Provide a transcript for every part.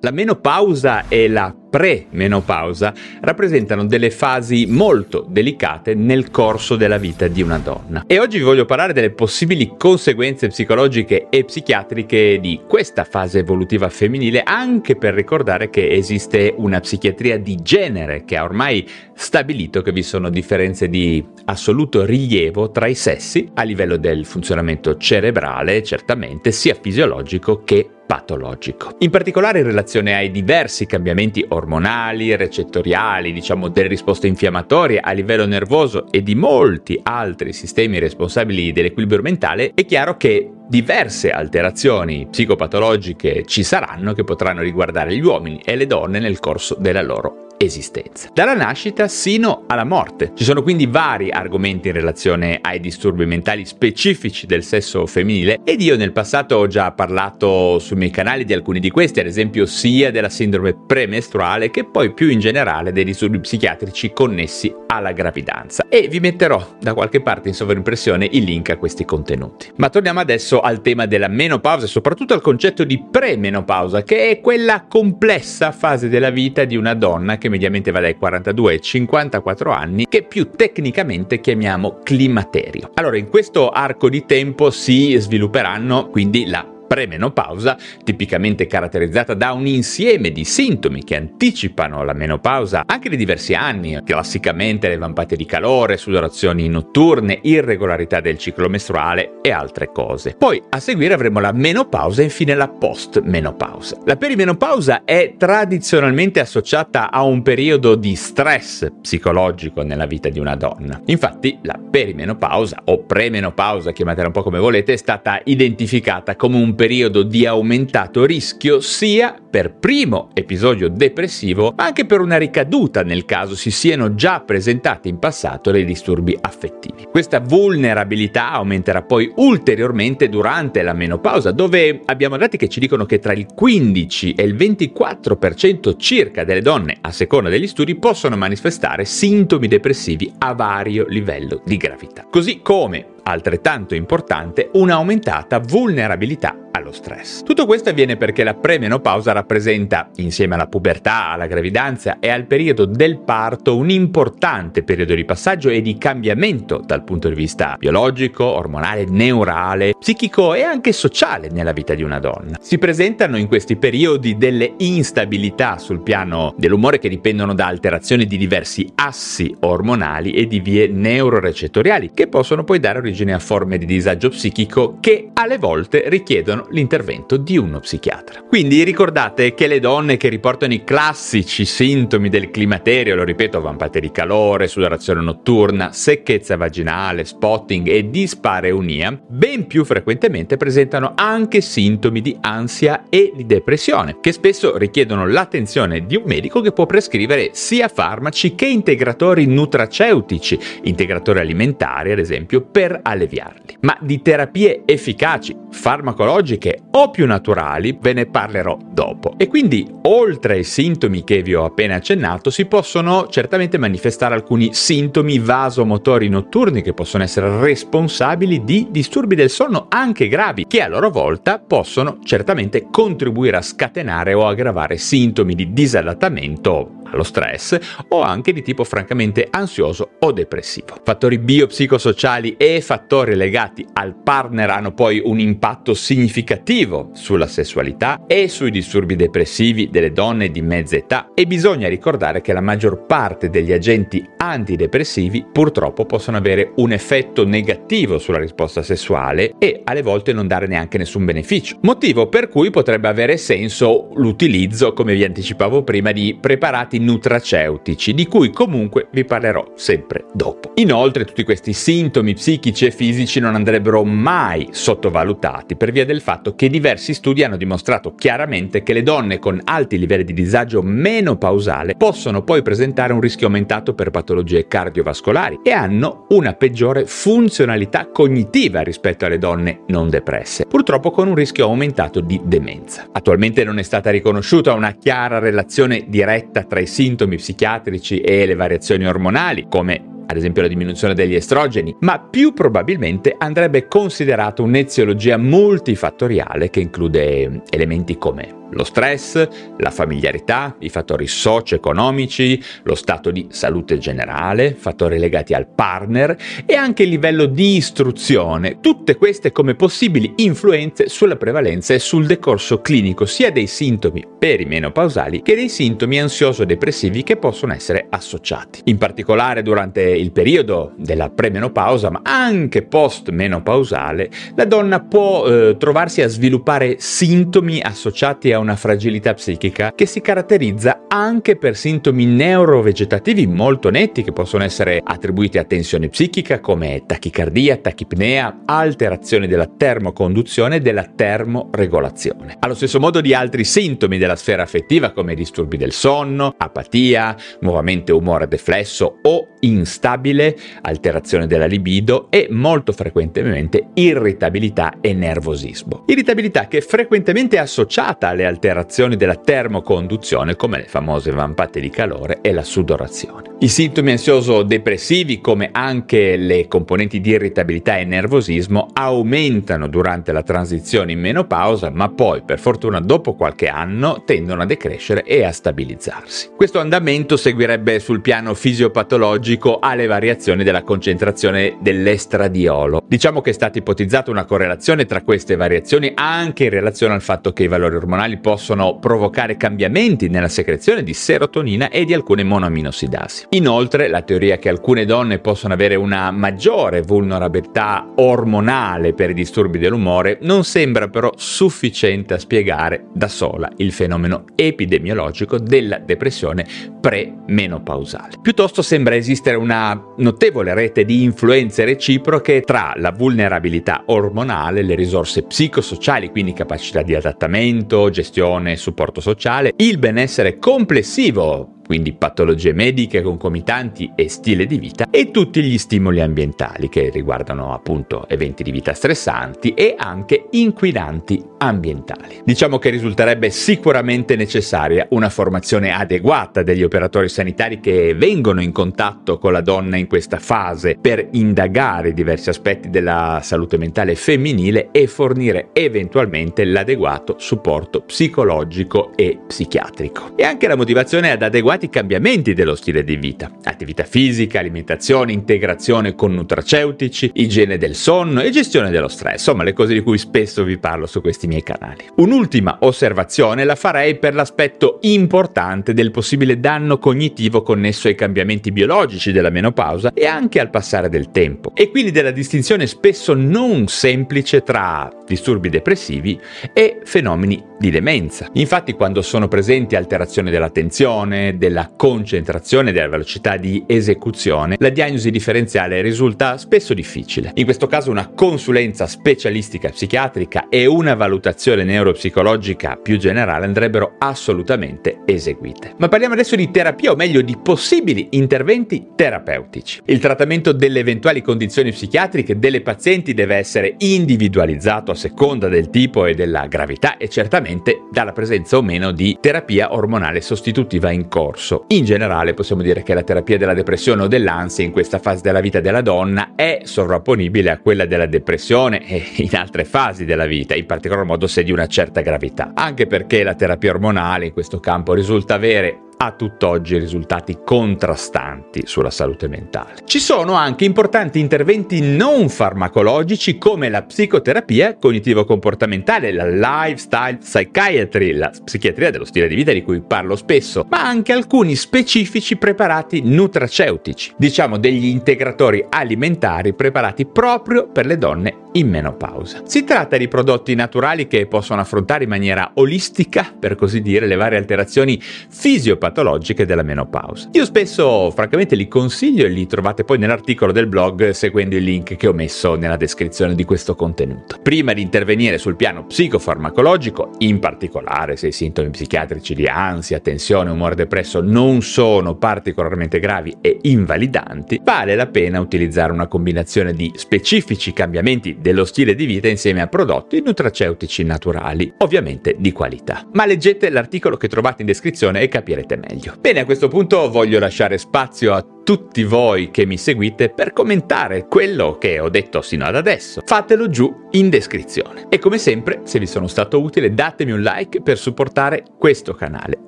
La menopausa e la pre-menopausa rappresentano delle fasi molto delicate nel corso della vita di una donna. E oggi vi voglio parlare delle possibili conseguenze psicologiche e psichiatriche di questa fase evolutiva femminile, anche per ricordare che esiste una psichiatria di genere che ha ormai stabilito che vi sono differenze di assoluto rilievo tra i sessi a livello del funzionamento cerebrale, certamente sia fisiologico che patologico. In particolare in relazione ai diversi cambiamenti ormonali, recettoriali, diciamo delle risposte infiammatorie a livello nervoso e di molti altri sistemi responsabili dell'equilibrio mentale, è chiaro che diverse alterazioni psicopatologiche ci saranno che potranno riguardare gli uomini e le donne nel corso della loro esistenza. Dalla nascita sino alla morte. Ci sono quindi vari argomenti in relazione ai disturbi mentali specifici del sesso femminile ed io nel passato ho già parlato sui miei canali di alcuni di questi, ad esempio sia della sindrome premestruale che poi più in generale dei disturbi psichiatrici connessi alla gravidanza. E vi metterò da qualche parte in sovraimpressione il link a questi contenuti. Ma torniamo adesso al tema della menopausa e soprattutto al concetto di premenopausa, che è quella complessa fase della vita di una donna che che mediamente va dai 42 ai 54 anni, che più tecnicamente chiamiamo climaterio. Allora, in questo arco di tempo si svilupperanno quindi la premenopausa, tipicamente caratterizzata da un insieme di sintomi che anticipano la menopausa anche di diversi anni, classicamente le vampate di calore, sudorazioni notturne, irregolarità del ciclo mestruale e altre cose. Poi a seguire avremo la menopausa e infine la post-menopausa. La perimenopausa è tradizionalmente associata a un periodo di stress psicologico nella vita di una donna. Infatti la perimenopausa o premenopausa, chiamatela un po' come volete, è stata identificata come un periodo di aumentato rischio sia per primo episodio depressivo, ma anche per una ricaduta nel caso si siano già presentati in passato dei disturbi affettivi. Questa vulnerabilità aumenterà poi ulteriormente durante la menopausa, dove abbiamo dati che ci dicono che tra il 15 e il 24% circa delle donne, a seconda degli studi, possono manifestare sintomi depressivi a vario livello di gravità. Così come altrettanto importante, un'aumentata vulnerabilità allo stress. Tutto questo avviene perché la premenopausa rappresenta, insieme alla pubertà, alla gravidanza e al periodo del parto, un importante periodo di passaggio e di cambiamento dal punto di vista biologico, ormonale, neurale, psichico e anche sociale nella vita di una donna. Si presentano in questi periodi delle instabilità sul piano dell'umore che dipendono da alterazioni di diversi assi ormonali e di vie neurorecettoriali che possono poi dare origine a forme di disagio psichico che alle volte richiedono l'intervento di uno psichiatra. Quindi ricordate che le donne che riportano i classici sintomi del climaterio, lo ripeto, vampate di calore, sudorazione notturna, secchezza vaginale, spotting e dispareunia, ben più frequentemente presentano anche sintomi di ansia e di depressione, che spesso richiedono l'attenzione di un medico che può prescrivere sia farmaci che integratori nutraceutici, integratori alimentari ad esempio, per alleviarli. Ma di terapie efficaci, farmacologiche, o più naturali ve ne parlerò dopo. E quindi, oltre ai sintomi che vi ho appena accennato, si possono certamente manifestare alcuni sintomi vasomotori notturni che possono essere responsabili di disturbi del sonno anche gravi, che a loro volta possono certamente contribuire a scatenare o aggravare sintomi di disadattamento allo stress o anche di tipo francamente ansioso o depressivo. Fattori biopsicosociali e fattori legati al partner hanno poi un impatto significativo sulla sessualità e sui disturbi depressivi delle donne di mezza età e bisogna ricordare che la maggior parte degli agenti antidepressivi purtroppo possono avere un effetto negativo sulla risposta sessuale e alle volte non dare neanche nessun beneficio. Motivo per cui potrebbe avere senso l'utilizzo, come vi anticipavo prima, di preparati preparati nutraceutici, di cui comunque vi parlerò sempre dopo. Inoltre tutti questi sintomi psichici e fisici non andrebbero mai sottovalutati per via del fatto che diversi studi hanno dimostrato chiaramente che le donne con alti livelli di disagio menopausale possono poi presentare un rischio aumentato per patologie cardiovascolari e hanno una peggiore funzionalità cognitiva rispetto alle donne non depresse, purtroppo con un rischio aumentato di demenza. Attualmente non è stata riconosciuta una chiara relazione diretta tra i sintomi psichiatrici e le variazioni ormonali, come ad esempio la diminuzione degli estrogeni, ma più probabilmente andrebbe considerato un'eziologia multifattoriale che include elementi come lo stress, la familiarità, i fattori socio-economici, lo stato di salute generale, fattori legati al partner e anche il livello di istruzione, tutte queste come possibili influenze sulla prevalenza e sul decorso clinico sia dei sintomi perimenopausali che dei sintomi ansioso-depressivi che possono essere associati. In particolare durante il periodo della premenopausa, ma anche post-menopausale, la donna può eh, trovarsi a sviluppare sintomi associati a una fragilità psichica che si caratterizza anche per sintomi neurovegetativi molto netti che possono essere attribuiti a tensione psichica come tachicardia, tachipnea, alterazione della termoconduzione e della termoregolazione. Allo stesso modo di altri sintomi della sfera affettiva come disturbi del sonno, apatia, nuovamente umore deflesso o instabile, alterazione della libido e molto frequentemente irritabilità e nervosismo. Irritabilità che è frequentemente associata alle alterazioni della termoconduzione come le famose vampate di calore e la sudorazione. I sintomi ansioso-depressivi come anche le componenti di irritabilità e nervosismo aumentano durante la transizione in menopausa ma poi per fortuna dopo qualche anno tendono a decrescere e a stabilizzarsi. Questo andamento seguirebbe sul piano fisiopatologico alle variazioni della concentrazione dell'estradiolo. Diciamo che è stata ipotizzata una correlazione tra queste variazioni anche in relazione al fatto che i valori ormonali possono provocare cambiamenti nella secrezione di serotonina e di alcune monoaminosidasi. Inoltre, la teoria che alcune donne possono avere una maggiore vulnerabilità ormonale per i disturbi dell'umore non sembra però sufficiente a spiegare da sola il fenomeno epidemiologico della depressione pre-menopausale. Piuttosto sembra esistere una notevole rete di influenze reciproche tra la vulnerabilità ormonale, le risorse psicosociali, quindi capacità di adattamento, gestione e supporto sociale, il benessere complessivo quindi patologie mediche concomitanti e stile di vita, e tutti gli stimoli ambientali che riguardano appunto eventi di vita stressanti e anche inquinanti ambientali. Diciamo che risulterebbe sicuramente necessaria una formazione adeguata degli operatori sanitari che vengono in contatto con la donna in questa fase per indagare diversi aspetti della salute mentale femminile e fornire eventualmente l'adeguato supporto psicologico e psichiatrico. E anche la motivazione ad adeguati adeguati cambiamenti dello stile di vita, attività fisica, alimentazione, integrazione con nutraceutici, igiene del sonno e gestione dello stress, insomma le cose di cui spesso vi parlo su questi miei canali. Un'ultima osservazione la farei per l'aspetto importante del possibile danno cognitivo connesso ai cambiamenti biologici della menopausa e anche al passare del tempo, e quindi della distinzione spesso non semplice tra disturbi depressivi e fenomeni di demenza. Infatti quando sono presenti alterazioni dell'attenzione, della concentrazione e della velocità di esecuzione, la diagnosi differenziale risulta spesso difficile. In questo caso una consulenza specialistica psichiatrica e una valutazione neuropsicologica più generale andrebbero assolutamente eseguite. Ma parliamo adesso di terapia o meglio di possibili interventi terapeutici. Il trattamento delle eventuali condizioni psichiatriche delle pazienti deve essere individualizzato a seconda del tipo e della gravità e certamente dalla presenza o meno di terapia ormonale sostitutiva in corso. In generale possiamo dire che la terapia della depressione o dell'ansia in questa fase della vita della donna è sovrapponibile a quella della depressione e in altre fasi della vita, in particolar modo se di una certa gravità. Anche perché la terapia ormonale in questo campo risulta avere a tutt'oggi risultati contrastanti sulla salute mentale. Ci sono anche importanti interventi non farmacologici come la psicoterapia cognitivo-comportamentale, la lifestyle psychiatry, la psichiatria dello stile di vita di cui parlo spesso, ma anche alcuni specifici preparati nutraceutici, diciamo degli integratori alimentari preparati proprio per le donne in menopausa. Si tratta di prodotti naturali che possono affrontare in maniera olistica, per così dire, le varie alterazioni fisiopatologiche della menopausa. Io spesso, francamente, li consiglio e li trovate poi nell'articolo del blog seguendo il link che ho messo nella descrizione di questo contenuto. Prima di intervenire sul piano psicofarmacologico, in particolare se i sintomi psichiatrici di ansia, tensione, umore depresso non sono particolarmente gravi e invalidanti, vale la pena utilizzare una combinazione di specifici cambiamenti dello stile di vita insieme a prodotti nutraceutici naturali, ovviamente di qualità. Ma leggete l'articolo che trovate in descrizione e capirete meglio. Bene, a questo punto voglio lasciare spazio a tutti voi che mi seguite per commentare quello che ho detto sino ad adesso. Fatelo giù in descrizione. E come sempre, se vi sono stato utile, datemi un like per supportare questo canale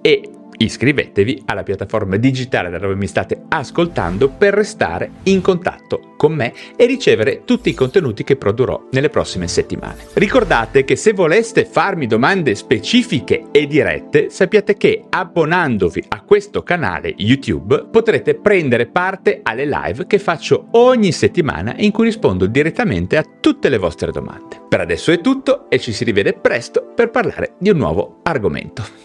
e Iscrivetevi alla piattaforma digitale da dove mi state ascoltando per restare in contatto con me e ricevere tutti i contenuti che produrrò nelle prossime settimane. Ricordate che se voleste farmi domande specifiche e dirette, sappiate che abbonandovi a questo canale YouTube potrete prendere parte alle live che faccio ogni settimana in cui rispondo direttamente a tutte le vostre domande. Per adesso è tutto e ci si rivede presto per parlare di un nuovo argomento.